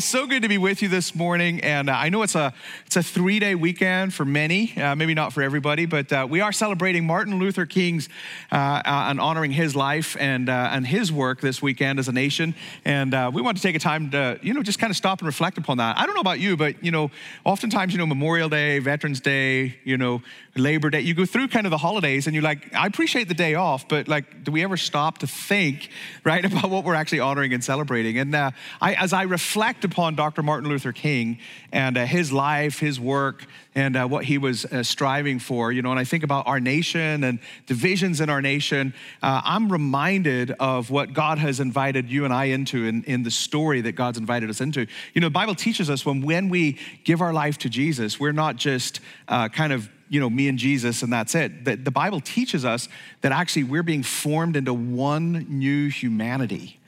so good to be with you this morning. And uh, I know it's a it's a three day weekend for many, uh, maybe not for everybody, but uh, we are celebrating Martin Luther King's uh, uh, and honoring his life and uh, and his work this weekend as a nation. And we want to take a time to you know just kind of stop and reflect upon that. I don't know about you, but you know, oftentimes you know Memorial Day, Veterans Day, you know Labor Day, you go through kind of the holidays, and you're like, I appreciate the day off, but like, do we ever stop to think right about what we're actually honoring and celebrating? And I, as I reflect upon Dr. Martin Luther King and uh, his life, his work, and uh, what he was uh, striving for, you know, and I think about our nation and divisions in our nation, uh, I'm reminded of what God has invited you and I into in, in the story that God's invited us into. You know, the Bible teaches us when, when we give our life to Jesus, we're not just uh, kind of you know, me and Jesus and that's it. The, the Bible teaches us that actually we're being formed into one new humanity.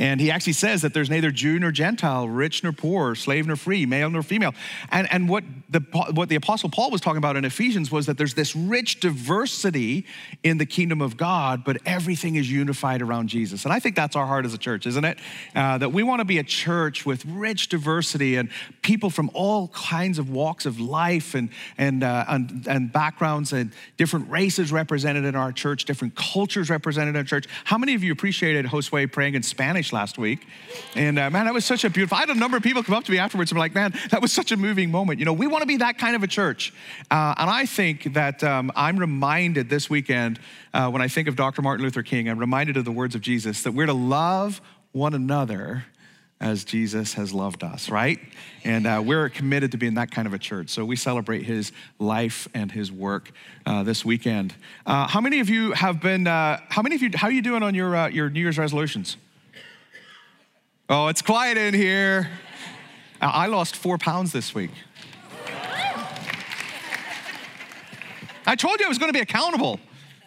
And he actually says that there's neither Jew nor Gentile, rich nor poor, slave nor free, male nor female. And, and what, the, what the Apostle Paul was talking about in Ephesians was that there's this rich diversity in the kingdom of God, but everything is unified around Jesus. And I think that's our heart as a church, isn't it? Uh, that we want to be a church with rich diversity and people from all kinds of walks of life and, and, uh, and, and backgrounds and different races represented in our church, different cultures represented in our church. How many of you appreciated Josue praying in Spanish? Last week. And uh, man, that was such a beautiful, I had a number of people come up to me afterwards and be like, man, that was such a moving moment. You know, we want to be that kind of a church. Uh, and I think that um, I'm reminded this weekend uh, when I think of Dr. Martin Luther King, I'm reminded of the words of Jesus that we're to love one another as Jesus has loved us, right? And uh, we're committed to being that kind of a church. So we celebrate his life and his work uh, this weekend. Uh, how many of you have been, uh, how many of you, how are you doing on your, uh, your New Year's resolutions? Oh, it's quiet in here. I lost four pounds this week. I told you I was going to be accountable.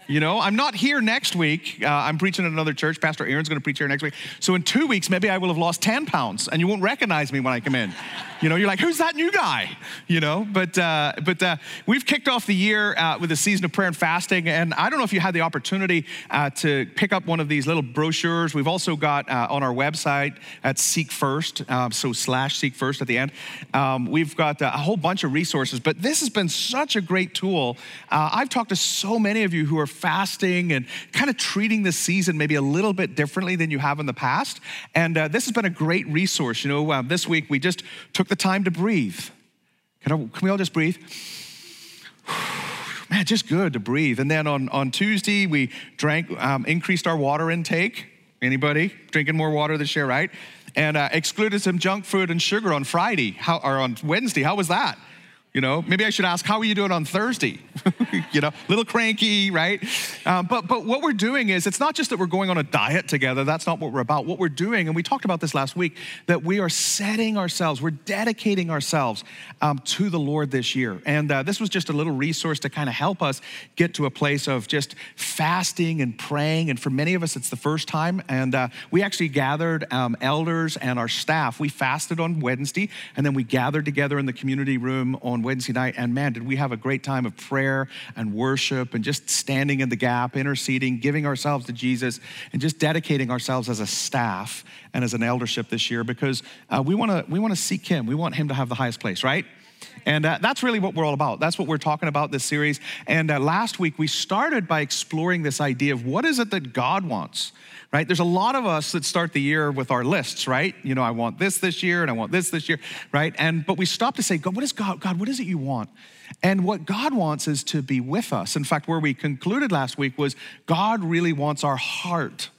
You know, I'm not here next week. Uh, I'm preaching at another church. Pastor Aaron's going to preach here next week. So in two weeks, maybe I will have lost 10 pounds and you won't recognize me when I come in. You know, you're like, who's that new guy? You know, but, uh, but uh, we've kicked off the year uh, with a season of prayer and fasting. And I don't know if you had the opportunity uh, to pick up one of these little brochures. We've also got uh, on our website at Seek First, um, so slash Seek First at the end. Um, we've got a whole bunch of resources, but this has been such a great tool. I've talked to so many of you who are fasting and kind of treating this season maybe a little bit differently than you have in the past. And uh, this has been a great resource. You know, uh, this week we just took the time to breathe. Can, I, can we all just breathe? Man, just good to breathe. And then on, on Tuesday, we drank, um, increased our water intake. Anybody drinking more water this year, right? And uh, excluded some junk food and sugar on Friday, how, or on Wednesday. How was that? You know, maybe I should ask, how are you doing on Thursday? you know, a little cranky, right? Um, but, but what we're doing is, it's not just that we're going on a diet together. That's not what we're about. What we're doing, and we talked about this last week, that we are setting ourselves, we're dedicating ourselves um, to the Lord this year. And uh, this was just a little resource to kind of help us get to a place of just fasting and praying. And for many of us, it's the first time. And uh, we actually gathered um, elders and our staff. We fasted on Wednesday, and then we gathered together in the community room on Wednesday night, and man, did we have a great time of prayer and worship and just standing in the gap, interceding, giving ourselves to Jesus, and just dedicating ourselves as a staff and as an eldership this year because uh, we want to we want to seek Him. We want Him to have the highest place, right? And uh, that's really what we're all about. That's what we're talking about this series. And uh, last week we started by exploring this idea of what is it that God wants right? There's a lot of us that start the year with our lists, right? You know, I want this this year and I want this this year, right? And but we stop to say, God, what is God? God, what is it you want? And what God wants is to be with us. In fact, where we concluded last week was God really wants our heart.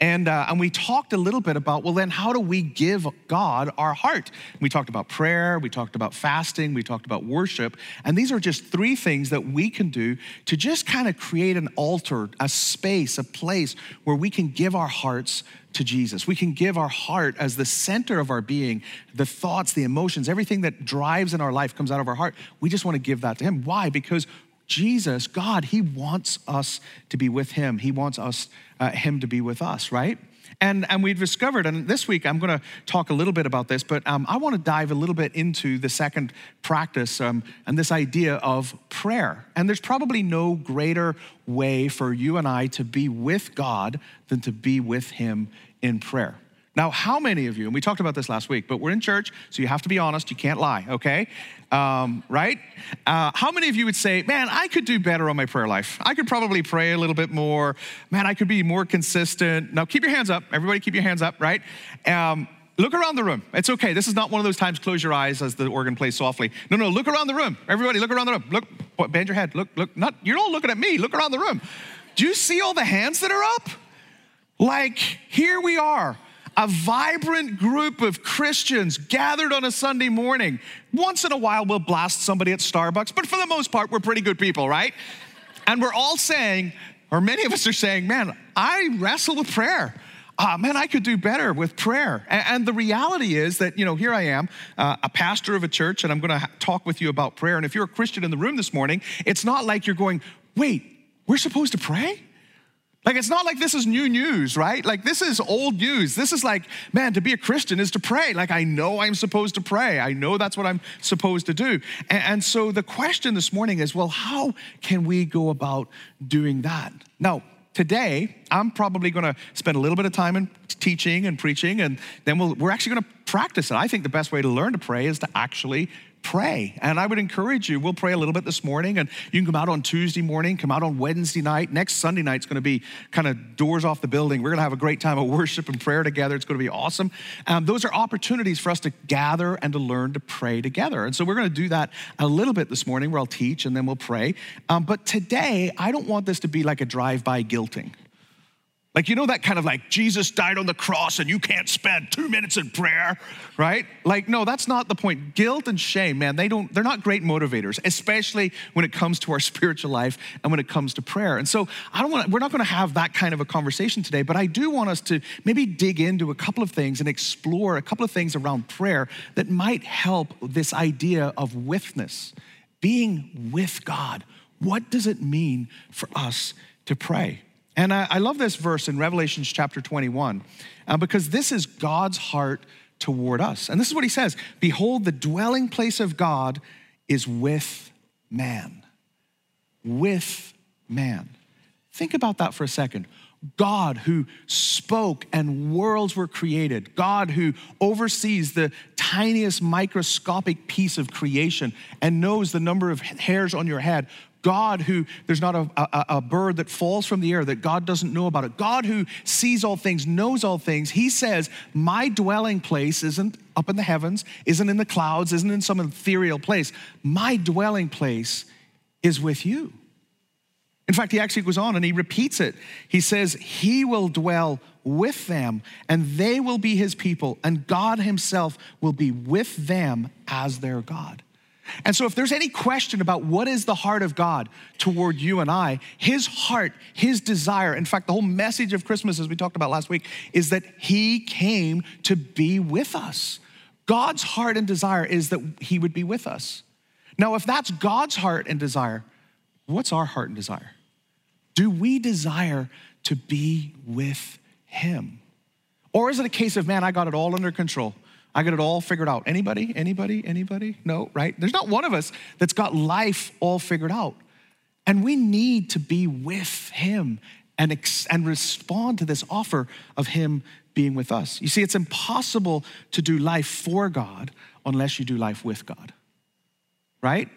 And, uh, and we talked a little bit about, well, then how do we give God our heart? We talked about prayer, we talked about fasting, we talked about worship. And these are just three things that we can do to just kind of create an altar, a space, a place where we can give our hearts to Jesus. We can give our heart as the center of our being, the thoughts, the emotions, everything that drives in our life comes out of our heart. We just want to give that to Him. Why? Because Jesus, God, He wants us to be with Him. He wants us, uh, Him to be with us, right? And, and we've discovered, and this week I'm going to talk a little bit about this, but um, I want to dive a little bit into the second practice um, and this idea of prayer. And there's probably no greater way for you and I to be with God than to be with Him in prayer. Now, how many of you, and we talked about this last week, but we're in church, so you have to be honest, you can't lie, okay? Um, right? Uh, how many of you would say, man, I could do better on my prayer life? I could probably pray a little bit more. Man, I could be more consistent. Now, keep your hands up. Everybody, keep your hands up, right? Um, look around the room. It's okay. This is not one of those times, close your eyes as the organ plays softly. No, no, look around the room. Everybody, look around the room. Look, bend your head. Look, look, not, you're not looking at me. Look around the room. Do you see all the hands that are up? Like, here we are a vibrant group of Christians gathered on a Sunday morning. Once in a while, we'll blast somebody at Starbucks, but for the most part, we're pretty good people, right? And we're all saying, or many of us are saying, man, I wrestle with prayer. Uh, man, I could do better with prayer. And, and, the reality is that, you know, here I am, uh, a pastor of a church, and I'm going to talk with you about prayer. And if you're a Christian in the room this morning, it's not like you're going, wait, we're supposed to pray? Like, it's not like this is new news, right? Like, this is old news. This is like, man, to be a Christian is to pray. Like, I know I'm supposed to pray. I know that's what I'm supposed to do. And, and so the question this morning is well, how can we go about doing that? Now, today, I'm probably going to spend a little bit of time in teaching and preaching, and then we we are actually going to practice it. I think the best way to learn to pray is to actually pray. And I would encourage you, we'll pray a little bit this morning, and you can come out on Tuesday morning, come out on Wednesday night. Next Sunday night is going to be kind of doors off the building. We're going to have a great time of worship and prayer together. It's going to be awesome. Um, those are opportunities for us to gather and to learn to pray together. And so we're going to do that a little bit this morning where I'll teach and then we'll pray. Um, but today, I don't want this to be like a drive by guilting. Like, you know, that kind of like Jesus died on the cross and you can't spend two minutes in prayer, right? Like, no, that's not the point. Guilt and shame, man, they don't, they're not great motivators, especially when it comes to our spiritual life and when it comes to prayer. And so I don't want, we're not gonna have that kind of a conversation today, but I do want us to maybe dig into a couple of things and explore a couple of things around prayer that might help this idea of withness, being with God. What does it mean for us to pray? And I, I love this verse in Revelations chapter 21 uh, because this is God's heart toward us. And this is what he says Behold, the dwelling place of God is with man. With man. Think about that for a second. God who spoke and worlds were created, God who oversees the tiniest microscopic piece of creation and knows the number of hairs on your head, God who there's not a, a, a, bird that falls from the air that God doesn't know about it. God who sees all things, knows all things. He says, My dwelling place isn't up in the heavens, isn't in the clouds, isn't in some ethereal place. My dwelling place is with you. In fact, he actually goes on and he repeats it. He says, He will dwell with them, and they will be his people, and God himself will be with them as their God. And so, if there's any question about what is the heart of God toward you and I, his heart, his desire, in fact, the whole message of Christmas, as we talked about last week, is that he came to be with us. God's heart and desire is that he would be with us. Now, if that's God's heart and desire, what's our heart and desire? Do we desire to be with him? Or is it a case of, man, I got it all under control? I got it all figured out. Anybody? Anybody? Anybody? No, right? There's not one of us that's got life all figured out. And we need to be with Him and, ex- and respond to this offer of Him being with us. You see, it's impossible to do life for God unless you do life with God, right?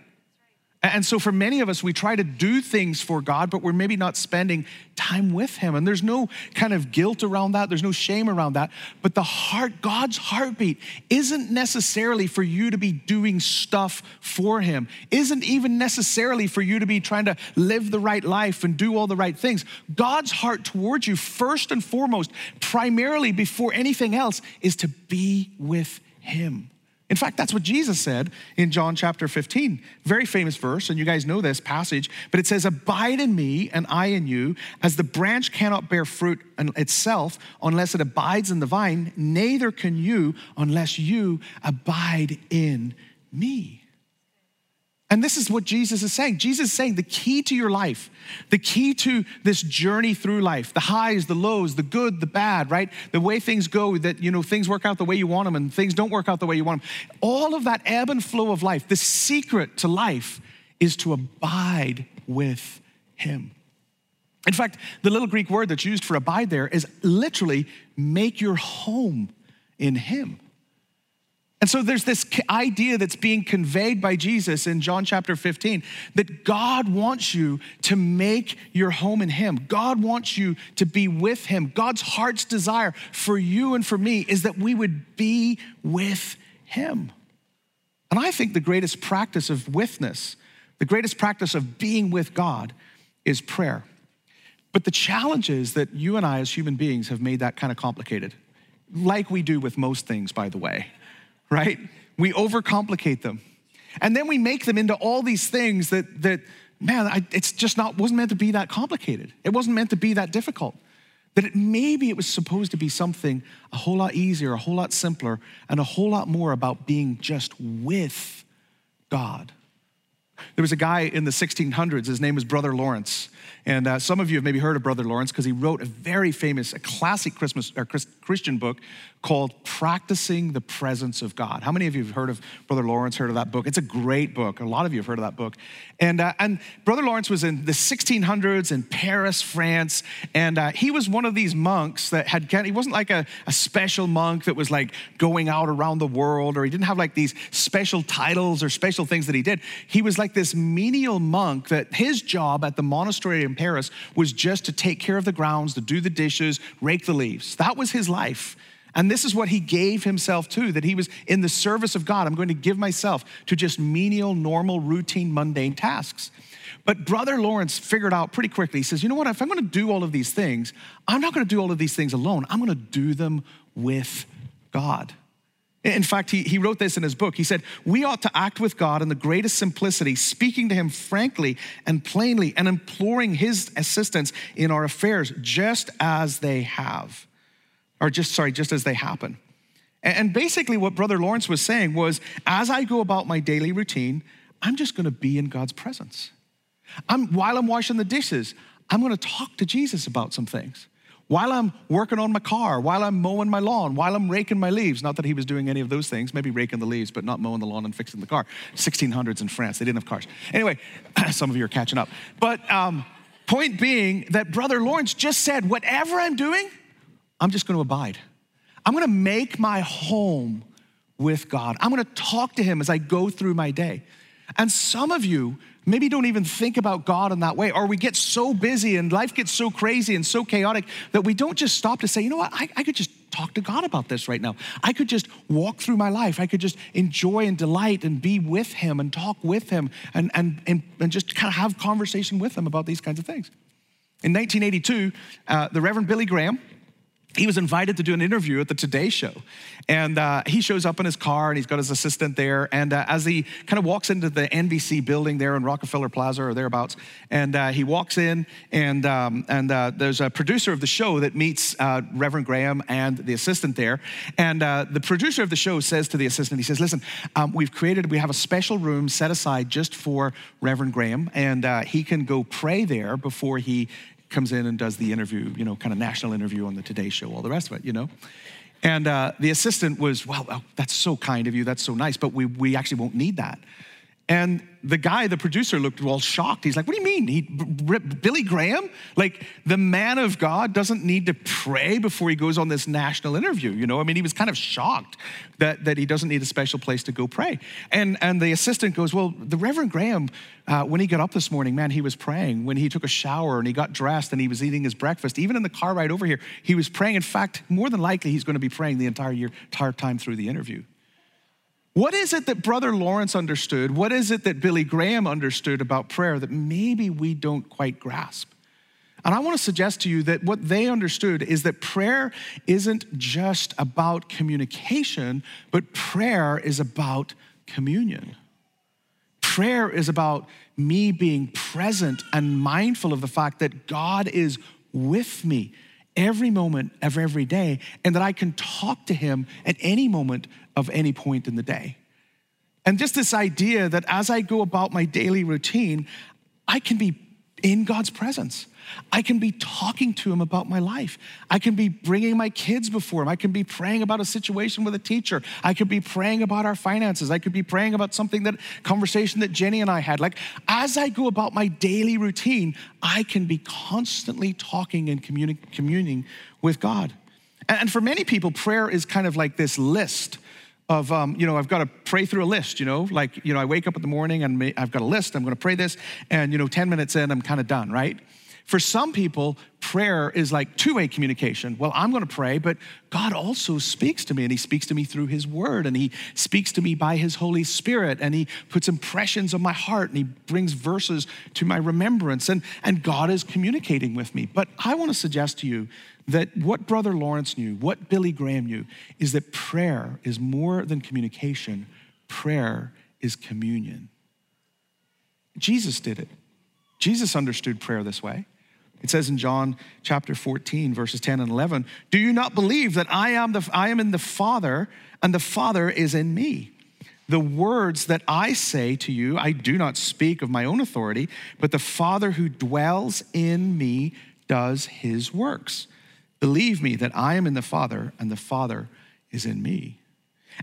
And so, for many of us, we try to do things for God, but we're maybe not spending time with Him. And there's no kind of guilt around that, there's no shame around that. But the heart, God's heartbeat, isn't necessarily for you to be doing stuff for Him, isn't even necessarily for you to be trying to live the right life and do all the right things. God's heart towards you, first and foremost, primarily before anything else, is to be with Him. In fact, that's what Jesus said in John chapter 15. Very famous verse, and you guys know this passage, but it says, Abide in me and I in you, as the branch cannot bear fruit itself unless it abides in the vine, neither can you unless you abide in me. And this is what Jesus is saying. Jesus is saying the key to your life, the key to this journey through life, the highs, the lows, the good, the bad, right? The way things go, that, you know, things work out the way you want them and things don't work out the way you want them. All of that ebb and flow of life, the secret to life is to abide with Him. In fact, the little Greek word that's used for abide there is literally make your home in Him. And so there's this idea that's being conveyed by Jesus in John chapter 15 that God wants you to make your home in Him. God wants you to be with Him. God's heart's desire for you and for me is that we would be with Him. And I think the greatest practice of withness, the greatest practice of being with God is prayer. But the challenge is that you and I, as human beings, have made that kind of complicated, like we do with most things, by the way right? We overcomplicate them. And then we make them into all these things that, that man, I, it's just not, wasn't meant to be that complicated. It wasn't meant to be that difficult. That it, maybe it was supposed to be something a whole lot easier, a whole lot simpler, and a whole lot more about being just with God. There was a guy in the 1600s, his name was Brother Lawrence. And uh, some of you have maybe heard of Brother Lawrence because he wrote a very famous, a classic Christmas or Christian book called Practicing the Presence of God. How many of you have heard of Brother Lawrence, heard of that book? It's a great book. A lot of you have heard of that book. And, uh, and Brother Lawrence was in the 1600s in Paris, France. And uh, he was one of these monks that had, he wasn't like a, a special monk that was like going out around the world, or he didn't have like these special titles or special things that he did. He was like this menial monk that his job at the monastery in Paris was just to take care of the grounds, to do the dishes, rake the leaves. That was his life. And this is what he gave himself to, that he was in the service of God. I'm going to give myself to just menial, normal, routine, mundane tasks. But Brother Lawrence figured out pretty quickly, he says, you know what, if I'm going to do all of these things, I'm not going to do all of these things alone. I'm going to do them with God. In fact, he, he wrote this in his book. He said, We ought to act with God in the greatest simplicity, speaking to him frankly and plainly, and imploring his assistance in our affairs, just as they have or just, sorry, just as they happen. And basically, what Brother Lawrence was saying was as I go about my daily routine, I'm just gonna be in God's presence. I'm, while I'm washing the dishes, I'm gonna talk to Jesus about some things. While I'm working on my car, while I'm mowing my lawn, while I'm raking my leaves, not that he was doing any of those things, maybe raking the leaves, but not mowing the lawn and fixing the car. 1600s in France, they didn't have cars. Anyway, some of you are catching up. But um, point being that Brother Lawrence just said, whatever I'm doing, I'm just going to abide. I'm going to make my home with God. I'm going to talk to Him as I go through my day. And some of you maybe don't even think about God in that way, or we get so busy and life gets so crazy and so chaotic that we don't just stop to say, you know what, I, I could just talk to God about this right now. I could just walk through my life. I could just enjoy and delight and be with Him and talk with Him and, and, and, and just kind of have conversation with Him about these kinds of things. In 1982, uh, the Reverend Billy Graham, he was invited to do an interview at the Today Show. And uh, he shows up in his car and he's got his assistant there. And uh, as he kind of walks into the NBC building there in Rockefeller Plaza or thereabouts, and uh, he walks in, and, um, and uh, there's a producer of the show that meets uh, Reverend Graham and the assistant there. And uh, the producer of the show says to the assistant, he says, Listen, um, we've created, we have a special room set aside just for Reverend Graham, and he can go pray there before he comes in and does the interview, you know, kind of national interview on the Today Show, all the rest of it, you know. And uh, the assistant was, well, oh, that's so kind of you, that's so nice, but we, we actually won't need that. And the guy, the producer, looked all shocked. He's like, What do you mean? He, Billy Graham? Like, the man of God doesn't need to pray before he goes on this national interview, you know? I mean, he was kind of shocked that, that he doesn't need a special place to go pray. And, and the assistant goes, Well, the Reverend Graham, uh, when he got up this morning, man, he was praying. When he took a shower and he got dressed and he was eating his breakfast, even in the car ride over here, he was praying. In fact, more than likely, he's going to be praying the entire year, entire time through the interview. What is it that Brother Lawrence understood? What is it that Billy Graham understood about prayer that maybe we don't quite grasp? And I want to suggest to you that what they understood is that prayer isn't just about communication, but prayer is about communion. Prayer is about me being present and mindful of the fact that God is with me every moment of every day and that I can talk to him at any moment of any point in the day. And just this idea that as I go about my daily routine, I can be in God's presence. I can be talking to him about my life. I can be bringing my kids before him. I can be praying about a situation with a teacher. I could be praying about our finances. I could be praying about something that conversation that Jenny and I had. Like as I go about my daily routine, I can be constantly talking and communi- communing with God. And for many people, prayer is kind of like this list of, um, you know, I've got to pray through a list, you know, like, you know, I wake up in the morning and I've got a list, I'm going to pray this, and, you know, 10 minutes in, I'm kind of done, right? For some people, prayer is like two way communication. Well, I'm going to pray, but God also speaks to me, and He speaks to me through His Word, and He speaks to me by His Holy Spirit, and He puts impressions on my heart, and He brings verses to my remembrance, and, and God is communicating with me. But I want to suggest to you that what Brother Lawrence knew, what Billy Graham knew, is that prayer is more than communication, prayer is communion. Jesus did it. Jesus understood prayer this way. It says in John chapter 14, verses 10 and 11, Do you not believe that I am, the, I am in the Father and the Father is in me? The words that I say to you, I do not speak of my own authority, but the Father who dwells in me does his works. Believe me that I am in the Father and the Father is in me.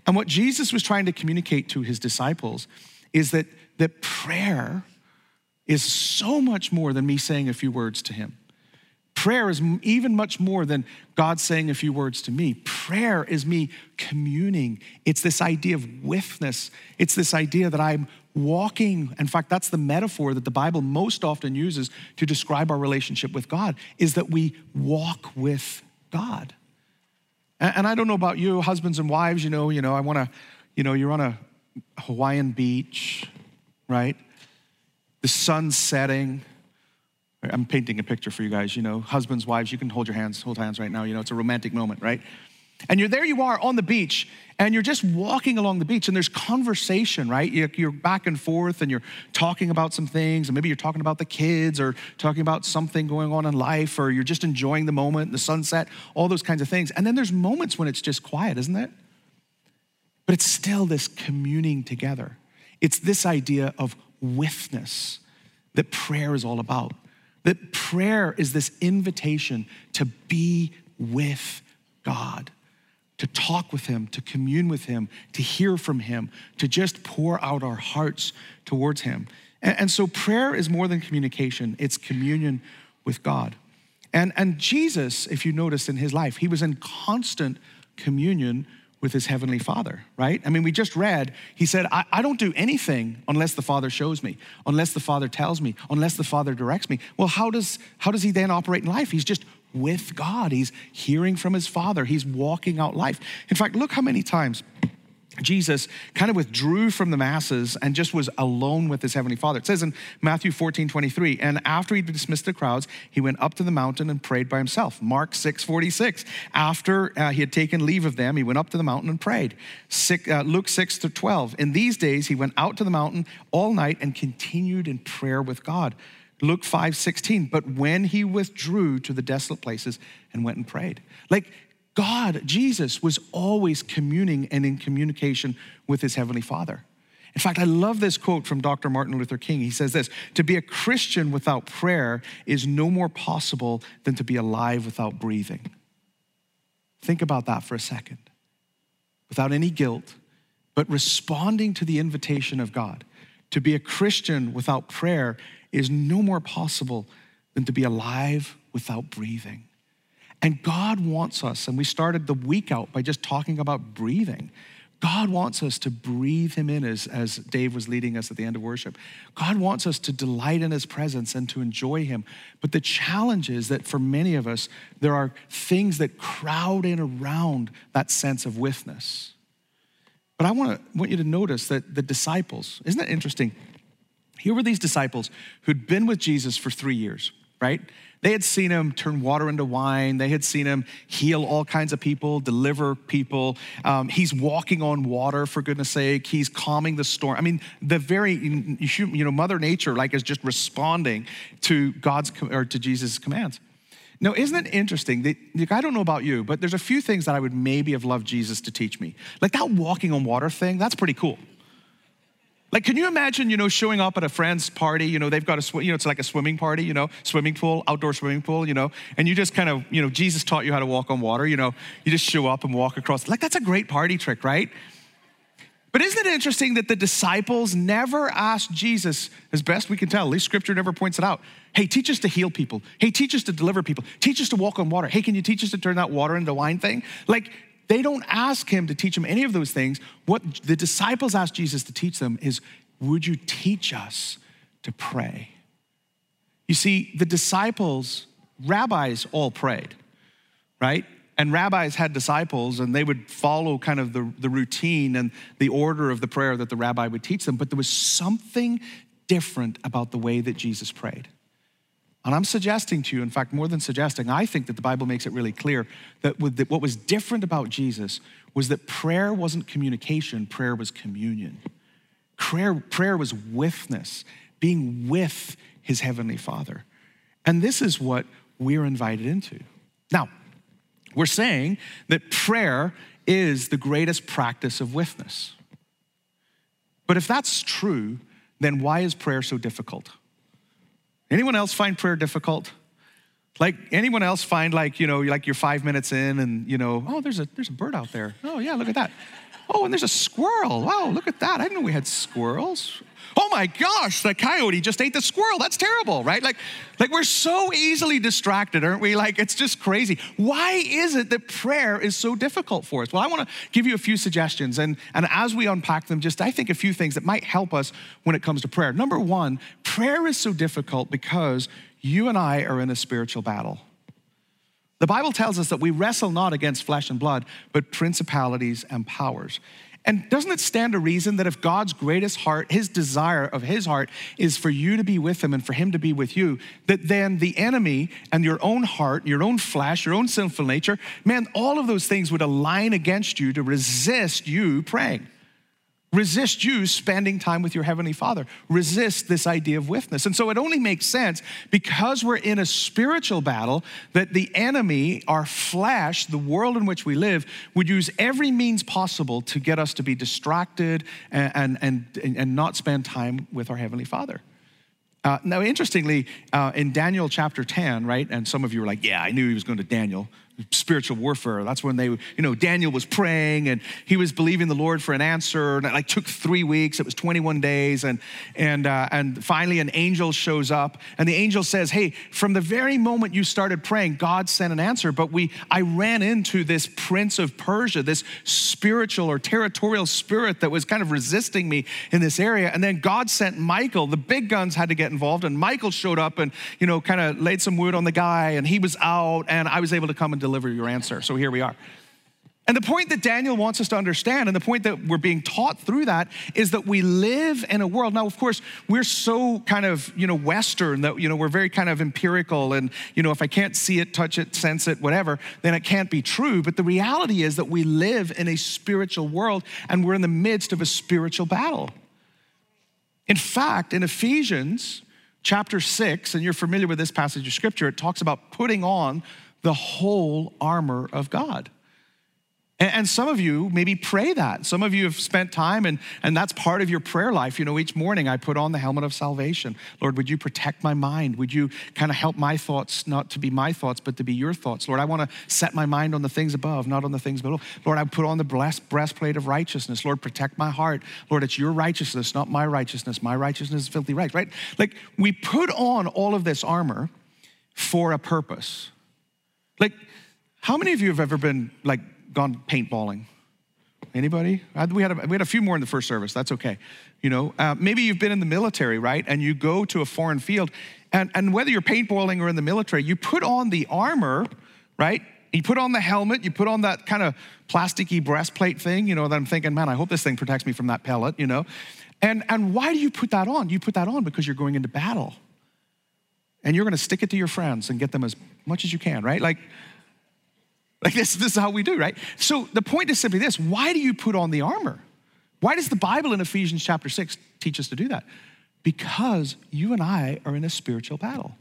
And what Jesus was trying to communicate to his disciples is that, that prayer is so much more than me saying a few words to him. Prayer is even much more than God saying a few words to me. Prayer is me communing. It's this idea of withness. It's this idea that I'm walking. In fact, that's the metaphor that the Bible most often uses to describe our relationship with God is that we walk with God. And I don't know about you, husbands and wives, you know, you know, I want to, you know, you're on a Hawaiian beach, right? The sun setting. I'm painting a picture for you guys, you know, husbands, wives, you can hold your hands, hold hands right now, you know, it's a romantic moment, right? And you're there, you are on the beach, and you're just walking along the beach, and there's conversation, right? You're back and forth, and you're talking about some things, and maybe you're talking about the kids, or talking about something going on in life, or you're just enjoying the moment, the sunset, all those kinds of things. And then there's moments when it's just quiet, isn't it? But it's still this communing together. It's this idea of withness that prayer is all about. That prayer is this invitation to be with God, to talk with Him, to commune with Him, to hear from Him, to just pour out our hearts towards Him. And, and so prayer is more than communication, it's communion with God. And, and Jesus, if you notice in his life, he was in constant communion with his heavenly father, right? I mean, we just read, he said, I, I, don't do anything unless the father shows me, unless the father tells me, unless the father directs me. Well, how does, how does he then operate in life? He's just with God. He's hearing from his father. He's walking out life. In fact, look how many times Jesus kind of withdrew from the masses and just was alone with his heavenly father. It says in Matthew 14, 23, and after he'd dismissed the crowds, he went up to the mountain and prayed by himself. Mark 6, 46. After uh, he had taken leave of them, he went up to the mountain and prayed. Six, uh, Luke 6 to 12. In these days, he went out to the mountain all night and continued in prayer with God. Luke 5, 16. But when he withdrew to the desolate places and went and prayed. Like God, Jesus, was always communing and in communication with his heavenly Father. In fact, I love this quote from Dr. Martin Luther King. He says this To be a Christian without prayer is no more possible than to be alive without breathing. Think about that for a second. Without any guilt, but responding to the invitation of God. To be a Christian without prayer is no more possible than to be alive without breathing. And God wants us, and we started the week out by just talking about breathing. God wants us to breathe Him in as, as Dave was leading us at the end of worship. God wants us to delight in His presence and to enjoy Him. But the challenge is that for many of us, there are things that crowd in around that sense of withness. But I want, to, want you to notice that the disciples, isn't that interesting? Here were these disciples who'd been with Jesus for three years, right? They had seen him turn water into wine. They had seen him heal all kinds of people, deliver people. Um, he's walking on water, for goodness sake. He's calming the storm. I mean, the very, you know, Mother Nature, like, is just responding to God's, or to Jesus' commands. Now, isn't it interesting? That, like, I don't know about you, but there's a few things that I would maybe have loved Jesus to teach me. Like that walking on water thing, that's pretty cool Like, can you imagine, you know, showing up at a friend's party? You know, they've got a, sw- you know, it's like a swimming party, you know, swimming pool, outdoor swimming pool, you know, and you just kind of, you know, Jesus taught you how to walk on water, you know, you just show up and walk across. Like, that's a great party trick, right? But isn't it interesting that the disciples never asked Jesus, as best we can tell, at least scripture never points it out, hey, teach us to heal people. Hey, teach us to deliver people. Teach us to walk on water. Hey, can you teach us to turn that water into wine thing? Like, they don't ask him to teach them any of those things. What the disciples ask Jesus to teach them is, would you teach us to pray? You see, the disciples, rabbis all prayed, right? And rabbis had disciples and they would follow kind of the, the routine and the order of the prayer that the rabbi would teach them. But there was something different about the way that Jesus prayed. And I'm suggesting to you, in fact, more than suggesting, I think that the Bible makes it really clear that what was different about Jesus was that prayer wasn't communication, prayer was communion. Prayer, prayer was withness, being with his heavenly Father. And this is what we're invited into. Now, we're saying that prayer is the greatest practice of withness. But if that's true, then why is prayer so difficult? Anyone else find prayer difficult? Like anyone else find like, you know, like you're five minutes in and you know, oh, there's a there's a bird out there. Oh yeah, look at that. Oh, and there's a squirrel. Wow, look at that. I didn't know we had squirrels. Oh my gosh, the coyote just ate the squirrel. That's terrible, right? Like, like we're so easily distracted, aren't we? Like it's just crazy. Why is it that prayer is so difficult for us? Well, I want to give you a few suggestions, and, and as we unpack them, just I think a few things that might help us when it comes to prayer. Number one, prayer is so difficult because you and I are in a spiritual battle. The Bible tells us that we wrestle not against flesh and blood, but principalities and powers. And doesn't it stand to reason that if God's greatest heart, his desire of his heart is for you to be with him and for him to be with you, that then the enemy and your own heart, your own flesh, your own sinful nature, man, all of those things would align against you to resist you praying. Resist you spending time with your Heavenly Father. Resist this idea of withness. And so it only makes sense because we're in a spiritual battle that the enemy, our flesh, the world in which we live, would use every means possible to get us to be distracted and, and, and, and not spend time with our Heavenly Father. Uh, now, interestingly, uh, in Daniel chapter 10, right, and some of you were like, yeah, I knew he was going to Daniel spiritual warfare. That's when they, you know, Daniel was praying and he was believing the Lord for an answer. And it like took three weeks. It was 21 days. And, and, uh, and finally an angel shows up and the angel says, Hey, from the very moment you started praying, God sent an answer. But we, I ran into this prince of Persia, this spiritual or territorial spirit that was kind of resisting me in this area. And then God sent Michael. The big guns had to get involved and Michael showed up and, you know, kind of laid some wood on the guy and he was out and I was able to come and deliver your answer. So here we are. And the point that Daniel wants us to understand, and the point that we're being taught through that, is that we live in a world. Now, of course, we're so kind of, you know, Western that, you know, we're very kind of empirical. And, you know, if I can't see it, touch it, sense it, whatever, then it can't be true. But the reality is that we live in a spiritual world and we're in the midst of a spiritual battle. In fact, in Ephesians chapter 6, and you're familiar with this passage of scripture, it talks about putting on the whole armor of God. And, some of you maybe pray that. Some of you have spent time, and, and that's part of your prayer life. You know, each morning I put on the helmet of salvation. Lord, would you protect my mind? Would you kind of help my thoughts not to be my thoughts, but to be your thoughts? Lord, I want to set my mind on the things above, not on the things below. Lord, I put on the breast, breastplate of righteousness. Lord, protect my heart. Lord, it's your righteousness, not my righteousness. My righteousness is filthy right, right? Like we put on all of this armor for a purpose. Like, how many of you have ever been like gone paintballing? Anybody? We had, a, we had a few more in the first service. That's okay. You know, uh, maybe you've been in the military, right? And you go to a foreign field, and, and whether you're paintballing or in the military, you put on the armor, right? You put on the helmet, you put on that kind of plasticky breastplate thing, you know, that I'm thinking, man, I hope this thing protects me from that pellet, you know. And, and why do you put that on? You put that on because you're going into battle and you're going to stick it to your friends and get them as much as you can, right? Like, like this, this is how we do, right? So the point is simply this why do you put on the armor? Why does the Bible in Ephesians chapter 6 teach us to do that? Because you and I are in a spiritual battle.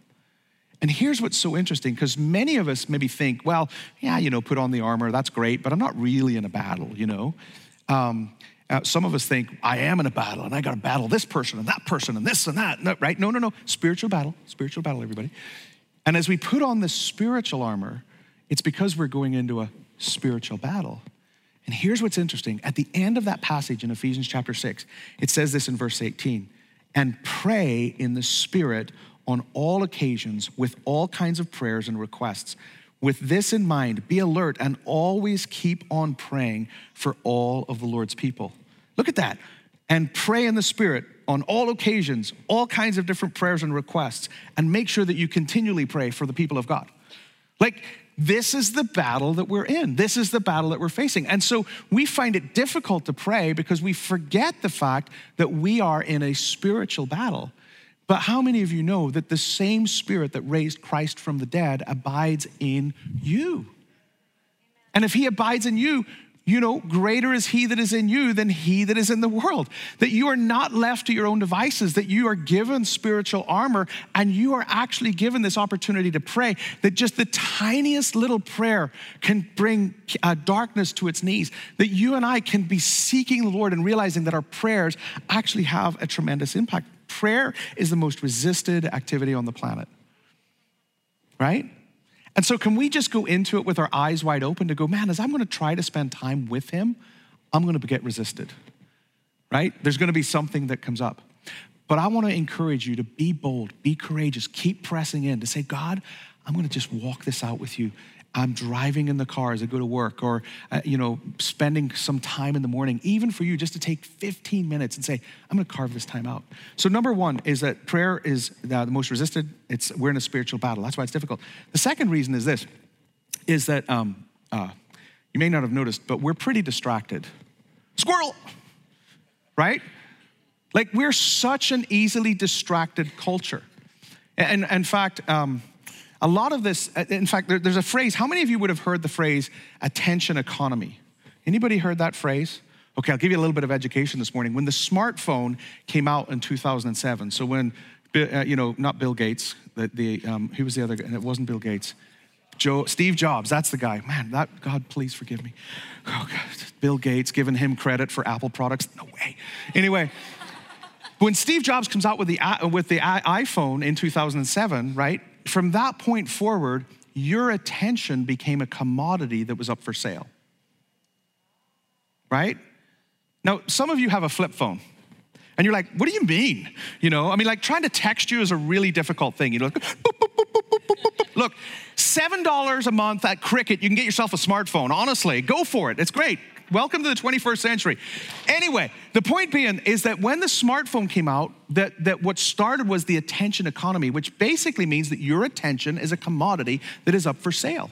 And here's what's so interesting because many of us maybe think, well, yeah, you know, put on the armor, that's great, but I'm not really in a battle, you know? Um, Uh, some of us think, I am in a battle and I got to battle this person and that person and this and that, no, right? No, no, no. Spiritual battle, spiritual battle, everybody. And as we put on this spiritual armor, it's because we're going into a spiritual battle. And here's what's interesting at the end of that passage in Ephesians chapter 6, it says this in verse 18 and pray in the Spirit on all occasions with all kinds of prayers and requests. With this in mind, be alert and always keep on praying for all of the Lord's people. Look at that. And pray in the Spirit on all occasions, all kinds of different prayers and requests, and make sure that you continually pray for the people of God. Like, this is the battle that we're in. This is the battle that we're facing. And so we find it difficult to pray because we forget the fact that we are in a spiritual battle. But how many of you know that the same spirit that raised Christ from the dead abides in you? And if he abides in you, you know, greater is he that is in you than he that is in the world. That you are not left to your own devices, that you are given spiritual armor and you are actually given this opportunity to pray. That just the tiniest little prayer can bring uh, darkness to its knees. That you and I can be seeking the Lord and realizing that our prayers actually have a tremendous impact. Prayer is the most resisted activity on the planet, right? And so, can we just go into it with our eyes wide open to go, man, as I'm gonna try to spend time with him, I'm gonna get resisted, right? There's gonna be something that comes up. But I wanna encourage you to be bold, be courageous, keep pressing in to say, God, I'm gonna just walk this out with you. I'm driving in the car as I go to work, or uh, you know, spending some time in the morning, even for you, just to take 15 minutes and say, "I'm going to carve this time out." So, number one is that prayer is the most resisted. It's we're in a spiritual battle. That's why it's difficult. The second reason is this: is that um, uh, you may not have noticed, but we're pretty distracted. Squirrel, right? Like we're such an easily distracted culture. And, and in fact, um, a lot of this, uh, in fact, there's a phrase. How many of you would have heard the phrase attention economy? Anybody heard that phrase? Okay, I'll give you a little bit of education this morning. When the smartphone came out in 2007, so when, uh, you know, not Bill Gates, the, the um, who was the other guy? And it wasn't Bill Gates. Joe, Steve Jobs, that's the guy. Man, that, God, please forgive me. Oh, God, Bill Gates giving him credit for Apple products? No way. Anyway, when Steve Jobs comes out with the, with the iPhone in 2007, right? From that point forward, your attention became a commodity that was up for sale. Right? Now, some of you have a flip phone. And you're like, what do you mean? You know, I mean, like trying to text you is a really difficult thing. You know, like, look, $7 a month at Cricket, you can get yourself a smartphone. Honestly, go for it. It's great. Welcome to the 21st century. Anyway, the point being is that when the smartphone came out, that, that what started was the attention economy, which basically means that your attention is a commodity that is up for sale.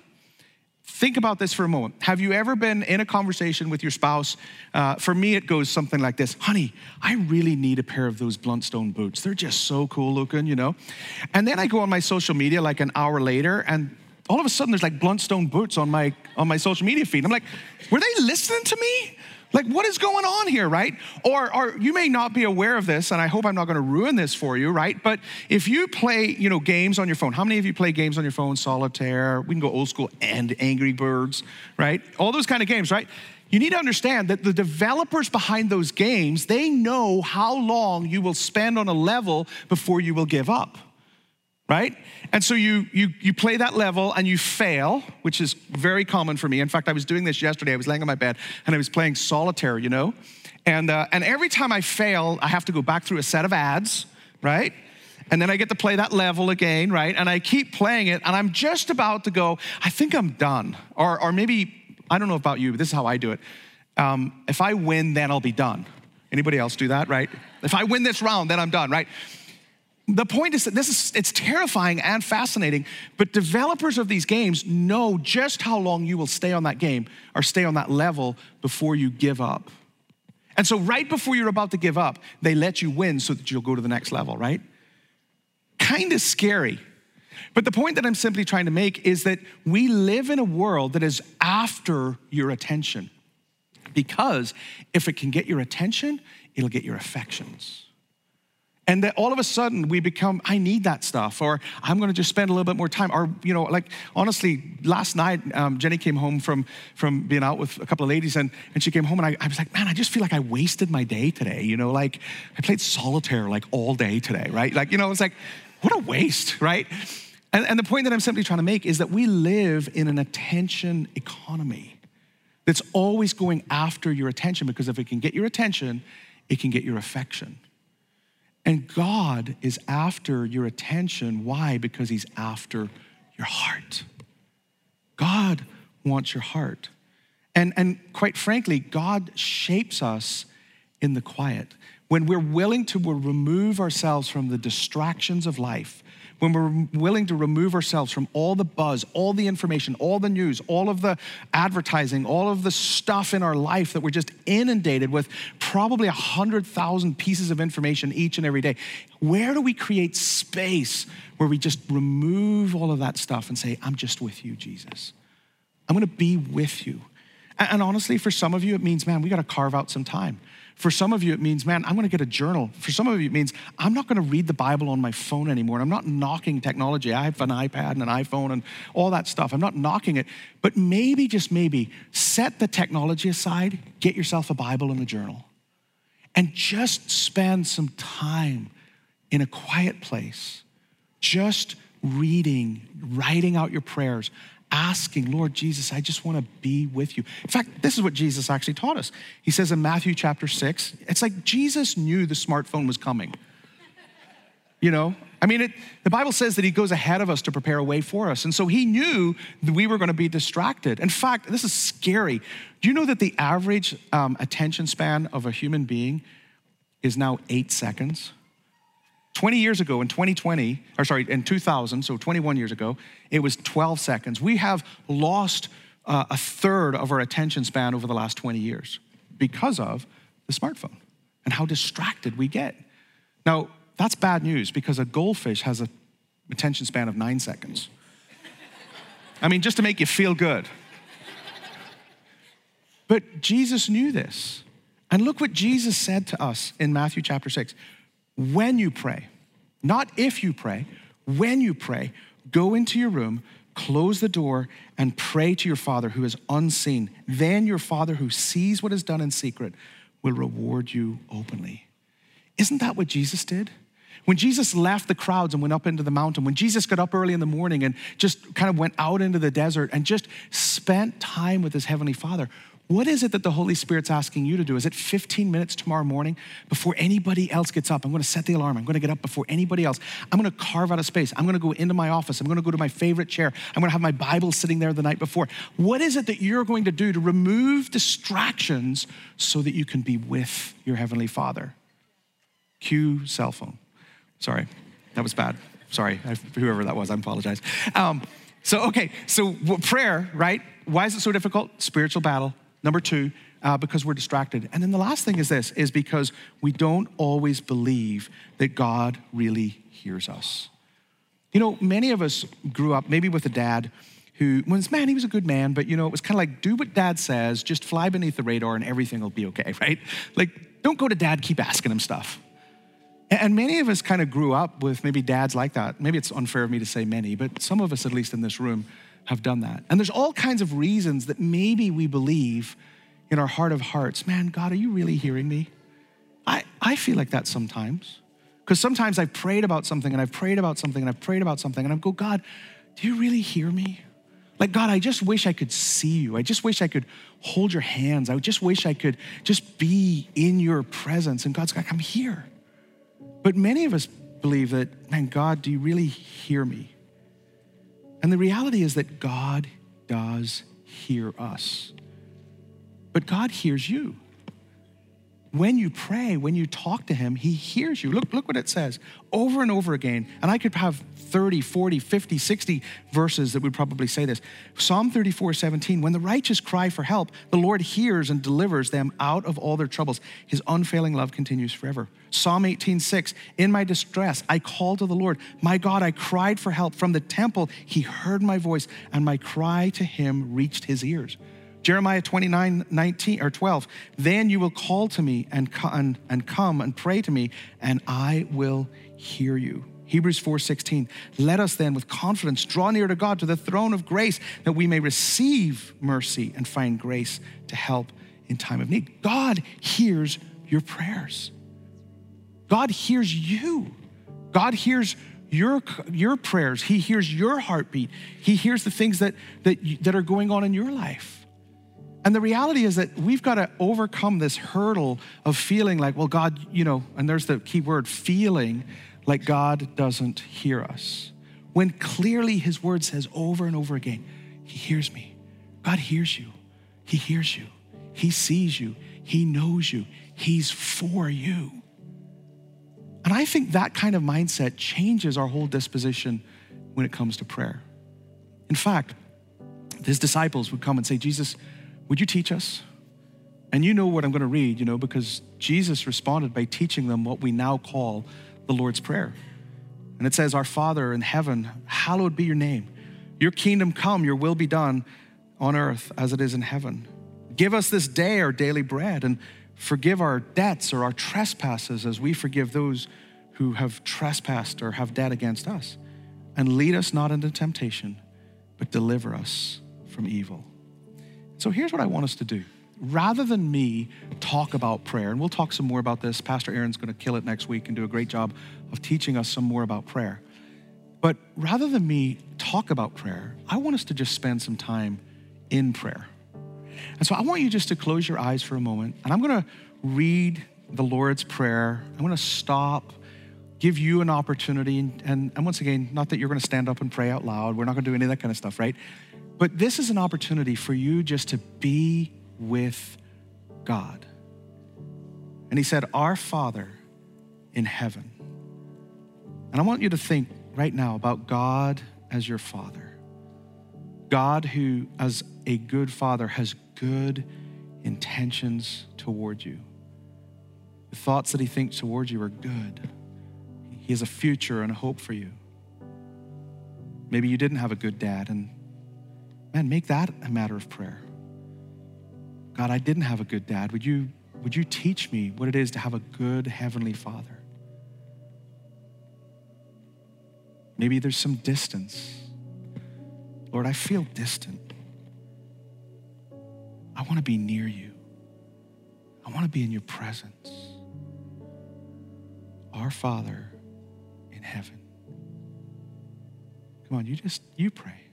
Think about this for a moment. Have you ever been in a conversation with your spouse? Uh, for me, it goes something like this Honey, I really need a pair of those Blundstone boots. They're just so cool looking, you know? And then I go on my social media like an hour later, and all of a sudden there's like Blundstone boots on my on my social media feed. I'm like, were they listening to me? Like, what is going on here, right? Or, or you may not be aware of this, and I hope I'm not going to ruin this for you, right? But if you play, you know, games on your phone, how many of you play games on your phone? Solitaire, we can go old school, and Angry Birds, right? All those kind of games, right? You need to understand that the developers behind those games, they know how long you will spend on a level before you will give up right? And so you, you, you play that level and you fail, which is very common for me. In fact, I was doing this yesterday. I was laying on my bed and I was playing solitaire, you know? And, uh, and every time I fail, I have to go back through a set of ads, right? And then I get to play that level again, right? And I keep playing it and I'm just about to go, I think I'm done. Or, or maybe, I don't know about you, but this is how I do it. Um, if I win, then I'll be done. Anybody else do that, right? If I win this round, then I'm done, right? The point is that this is it's terrifying and fascinating but developers of these games know just how long you will stay on that game or stay on that level before you give up. And so right before you're about to give up they let you win so that you'll go to the next level right? Kind of scary. But the point that i'm simply trying to make is that we live in a world that is after your attention because if it can get your attention it'll get your affections And that all of a sudden we become, I need that stuff, or I'm going to just spend a little bit more time. Or, you know, like honestly, last night, um, Jenny came home from, from being out with a couple of ladies, and, and she came home, and I, I was like, man, I just feel like I wasted my day today. You know, like I played solitaire like all day today, right? Like, you know, it's like, what a waste, right? And, and the point that I'm simply trying to make is that we live in an attention economy that's always going after your attention because if it can get your attention, it can get your affection. And God is after your attention. Why? Because He's after your heart. God wants your heart. And, and quite frankly, God shapes us in the quiet. When we're willing to remove ourselves from the distractions of life when we're willing to remove ourselves from all the buzz, all the information, all the news, all of the advertising, all of the stuff in our life that we're just inundated with probably a 100,000 pieces of information each and every day. Where do we create space where we just remove all of that stuff and say, I'm just with you, Jesus? I'm gonna be with you. And honestly, for some of you, it means, man, we gotta carve out some time. For some of you, it means, man, I'm gonna get a journal. For some of you, it means, I'm not gonna read the Bible on my phone anymore. And I'm not knocking technology. I have an iPad and an iPhone and all that stuff. I'm not knocking it. But maybe, just maybe, set the technology aside, get yourself a Bible and a journal, and just spend some time in a quiet place, just reading, writing out your prayers, asking, Lord Jesus, I just want to be with you. In fact, this is what Jesus actually taught us. He says in Matthew chapter 6, it's like Jesus knew the smartphone was coming. You know, I mean, it, the Bible says that he goes ahead of us to prepare a way for us. And so he knew that we were going to be distracted. In fact, this is scary. Do you know that the average um, attention span of a human being is now eight seconds? 20 years ago in 2020, or sorry, in 2000, so 21 years ago, it was 12 seconds. We have lost uh, a third of our attention span over the last 20 years because of the smartphone and how distracted we get. Now, that's bad news because a goldfish has an attention span of nine seconds. I mean, just to make you feel good. But Jesus knew this. And look what Jesus said to us in Matthew chapter 6 when you pray, not if you pray, when you pray, go into your room, close the door, and pray to your Father who is unseen. Then your Father who sees what is done in secret will reward you openly. Isn't that what Jesus did? When Jesus left the crowds and went up into the mountain, when Jesus got up early in the morning and just kind of went out into the desert and just spent time with his heavenly Father, what is it that the Holy Spirit's asking you to do? Is it 15 minutes tomorrow morning before anybody else gets up? I'm going to set the alarm. I'm going to get up before anybody else. I'm going to carve out a space. I'm going to go into my office. I'm going to go to my favorite chair. I'm going to have my Bible sitting there the night before. What is it that you're going to do to remove distractions so that you can be with your Heavenly Father? Cue cell phone. Sorry, that was bad. Sorry, whoever that was, I apologize. Um, so, okay, so prayer, right? Why is it so difficult? Spiritual battle Number two, uh, because we're distracted. And then the last thing is this is because we don't always believe that God really hears us. You know, many of us grew up maybe with a dad who was, man, he was a good man, but you know, it was kind of like, do what dad says, just fly beneath the radar and everything will be okay, right? Like, don't go to dad, keep asking him stuff. And many of us kind of grew up with maybe dads like that. Maybe it's unfair of me to say many, but some of us, at least in this room, have done that. And there's all kinds of reasons that maybe we believe in our heart of hearts, man, God, are you really hearing me? I, I feel like that sometimes. Because sometimes I've prayed about something and I've prayed about something and I've prayed about something and I go, God, do you really hear me? Like, God, I just wish I could see you. I just wish I could hold your hands. I just wish I could just be in your presence. And God's like, I'm here. But many of us believe that, man, God, do you really hear me? And the reality is that God does hear us. But God hears you. When you pray, when you talk to Him, He hears you. Look, look what it says over and over again. And I could have 30, 40, 50, 60 verses that would probably say this. Psalm 34, 17, when the righteous cry for help, the Lord hears and delivers them out of all their troubles. His unfailing love continues forever. Psalm 18, 6, in my distress, I called to the Lord. My God, I cried for help. From the temple, he heard my voice, and my cry to him reached his ears. Jeremiah 29, 19 or 12. Then you will call to me and, and, and come and pray to me, and I will hear you. Hebrews 4:16 Let us then with confidence draw near to God to the throne of grace that we may receive mercy and find grace to help in time of need. God hears your prayers. God hears you. God hears your, your prayers. He hears your heartbeat. He hears the things that, that, that are going on in your life. And the reality is that we've got to overcome this hurdle of feeling like, well, God, you know, and there's the key word feeling like God doesn't hear us. When clearly His word says over and over again, He hears me. God hears you. He hears you. He sees you. He knows you. He's for you. And I think that kind of mindset changes our whole disposition when it comes to prayer. In fact, his disciples would come and say, Jesus, would you teach us? And you know what I'm going to read, you know, because Jesus responded by teaching them what we now call the Lord's Prayer. And it says, Our Father in heaven, hallowed be your name. Your kingdom come, your will be done on earth as it is in heaven. Give us this day our daily bread and forgive our debts or our trespasses as we forgive those who have trespassed or have debt against us. And lead us not into temptation, but deliver us from evil. So here's what I want us to do. Rather than me talk about prayer, and we'll talk some more about this, Pastor Aaron's going to kill it next week and do a great job of teaching us some more about prayer. But rather than me talk about prayer, I want us to just spend some time in prayer. And so I want you just to close your eyes for a moment, and I'm going to read the Lord's Prayer. I'm going to stop, give you an opportunity, and, and, and once again, not that you're going to stand up and pray out loud. We're not going to do any of that kind of stuff, right? But this is an opportunity for you just to be with God. And he said, Our Father in heaven. And I want you to think right now about God as your Father. God, who, as a good Father, has good intentions toward you. The thoughts that He thinks toward you are good. He has a future and a hope for you. Maybe you didn't have a good dad, and man, make that a matter of prayer. God, I didn't have a good dad. Would you, would you teach me what it is to have a good heavenly father? Maybe there's some distance. Lord, I feel distant. I want to be near you. I want to be in your presence. Our Father in heaven. Come on, you just, you pray.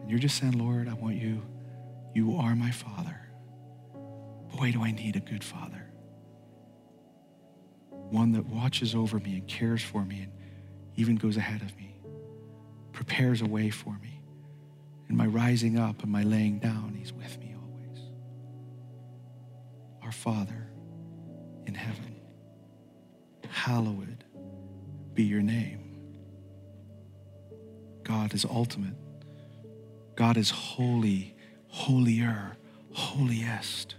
And you're just saying, Lord, I want you. You are my Father. Boy, do I need a good Father. One that watches over me and cares for me and even goes ahead of me, prepares a way for me. In my rising up and my laying down, He's with me always. Our Father in heaven, hallowed be your name. God is ultimate. God is holy, holier, holiest.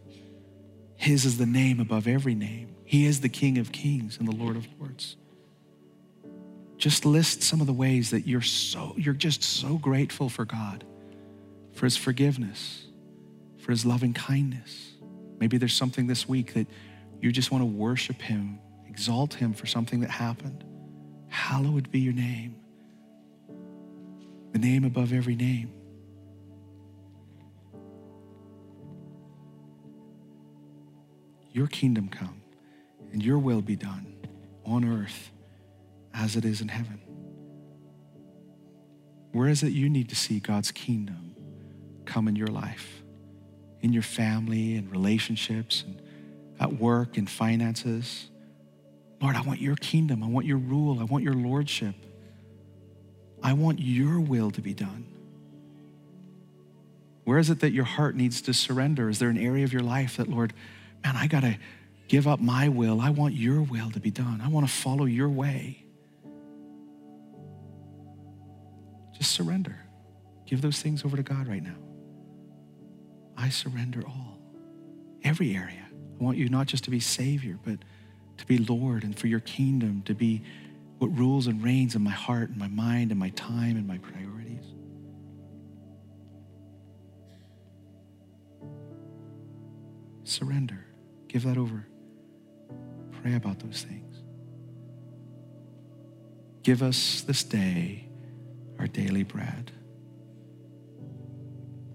His is the name above every name. He is the King of kings and the Lord of lords. Just list some of the ways that you're so you're just so grateful for God, for his forgiveness, for his loving kindness. Maybe there's something this week that you just want to worship him, exalt him for something that happened. Hallowed be your name. The name above every name. Your kingdom come and your will be done on earth as it is in heaven. Where is it you need to see God's kingdom come in your life, in your family and relationships and at work and finances? Lord, I want your kingdom. I want your rule. I want your lordship. I want your will to be done. Where is it that your heart needs to surrender? Is there an area of your life that, Lord, man, I got to give up my will. I want your will to be done. I want to follow your way. Just surrender. Give those things over to God right now. I surrender all, every area. I want you not just to be Savior, but to be Lord and for your kingdom to be what rules and reigns in my heart and my mind and my time and my priorities. surrender. Give that over. Pray about those things. Give us this day our daily bread.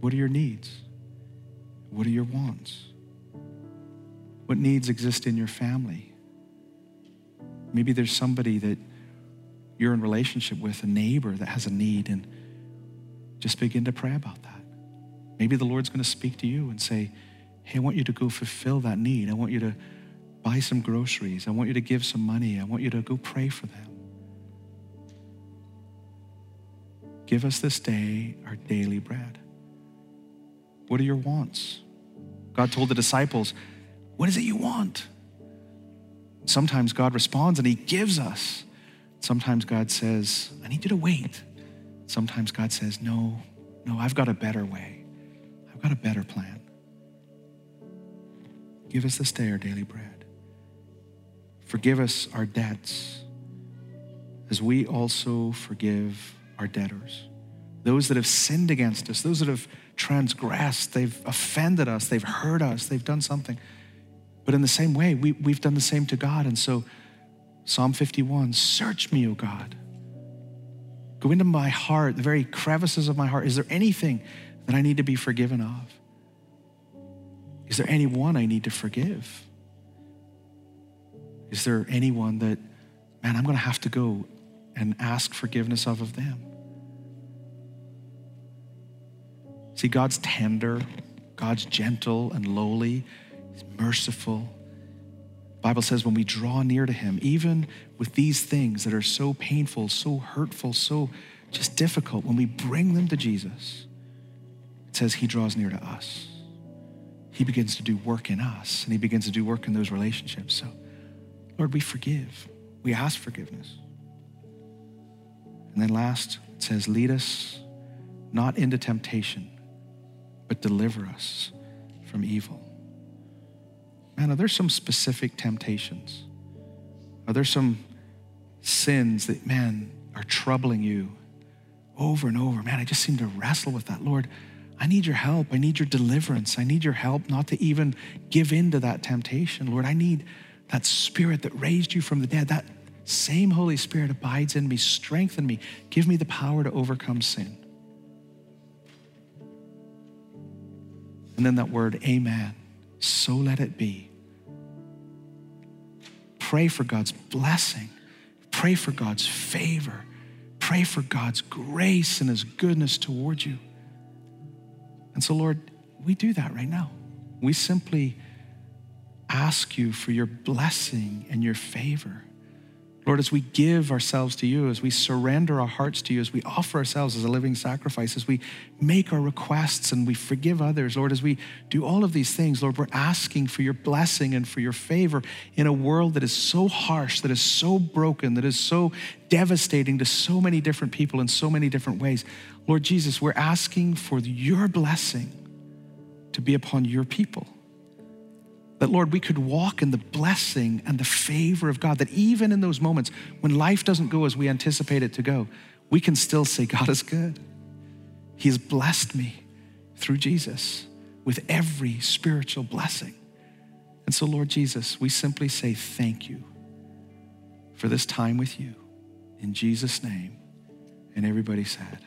What are your needs? What are your wants? What needs exist in your family? Maybe there's somebody that you're in relationship with, a neighbor that has a need, and just begin to pray about that. Maybe the Lord's going to speak to you and say, Hey, I want you to go fulfill that need. I want you to buy some groceries. I want you to give some money. I want you to go pray for them. Give us this day our daily bread. What are your wants? God told the disciples, What is it you want? Sometimes God responds and He gives us. Sometimes God says, I need you to wait. Sometimes God says, No, no, I've got a better way. I've got a better plan. Give us this day our daily bread. Forgive us our debts as we also forgive our debtors. Those that have sinned against us, those that have transgressed, they've offended us, they've hurt us, they've done something. But in the same way, we, we've done the same to God. And so, Psalm 51 Search me, O God. Go into my heart, the very crevices of my heart. Is there anything that I need to be forgiven of? Is there anyone I need to forgive? Is there anyone that, man, I'm going to have to go and ask forgiveness of of them? See, God's tender, God's gentle and lowly, He's merciful. Bible says when we draw near to Him, even with these things that are so painful, so hurtful, so just difficult, when we bring them to Jesus, it says He draws near to us. He begins to do work in us, and He begins to do work in those relationships. So, Lord, we forgive. We ask forgiveness. And then last, it says, lead us not into temptation but deliver us from evil. Man, are there some specific temptations? Are there some sins that, man, are troubling you over and over? Man, I just seem to wrestle with that. Lord, I need your help. I need your deliverance. I need your help not to even give in to that temptation. Lord, I need that spirit that raised you from the dead. That same Holy Spirit abides in me, strengthen me, give me the power to overcome sin. And then that word, amen. So let it be. Pray for God's blessing. Pray for God's favor. Pray for God's grace and His goodness towards you. And so, Lord, we do that right now. We simply ask you for your blessing and your favor. Lord, as we give ourselves to you, as we surrender our hearts to you, as we offer ourselves as a living sacrifice, as we make our requests and we forgive others, Lord, as we do all of these things, Lord, we're asking for your blessing and for your favor in a world that is so harsh, that is so broken, that is so devastating to so many different people in so many different ways. Lord Jesus, we're asking for your blessing to be upon your people. That, Lord, we could walk in the blessing and the favor of God, that even in those moments when life doesn't go as we anticipate it to go, we can still say, God is good. He has blessed me through Jesus with every spiritual blessing. And so, Lord Jesus, we simply say thank you for this time with you. In Jesus' name. And everybody said,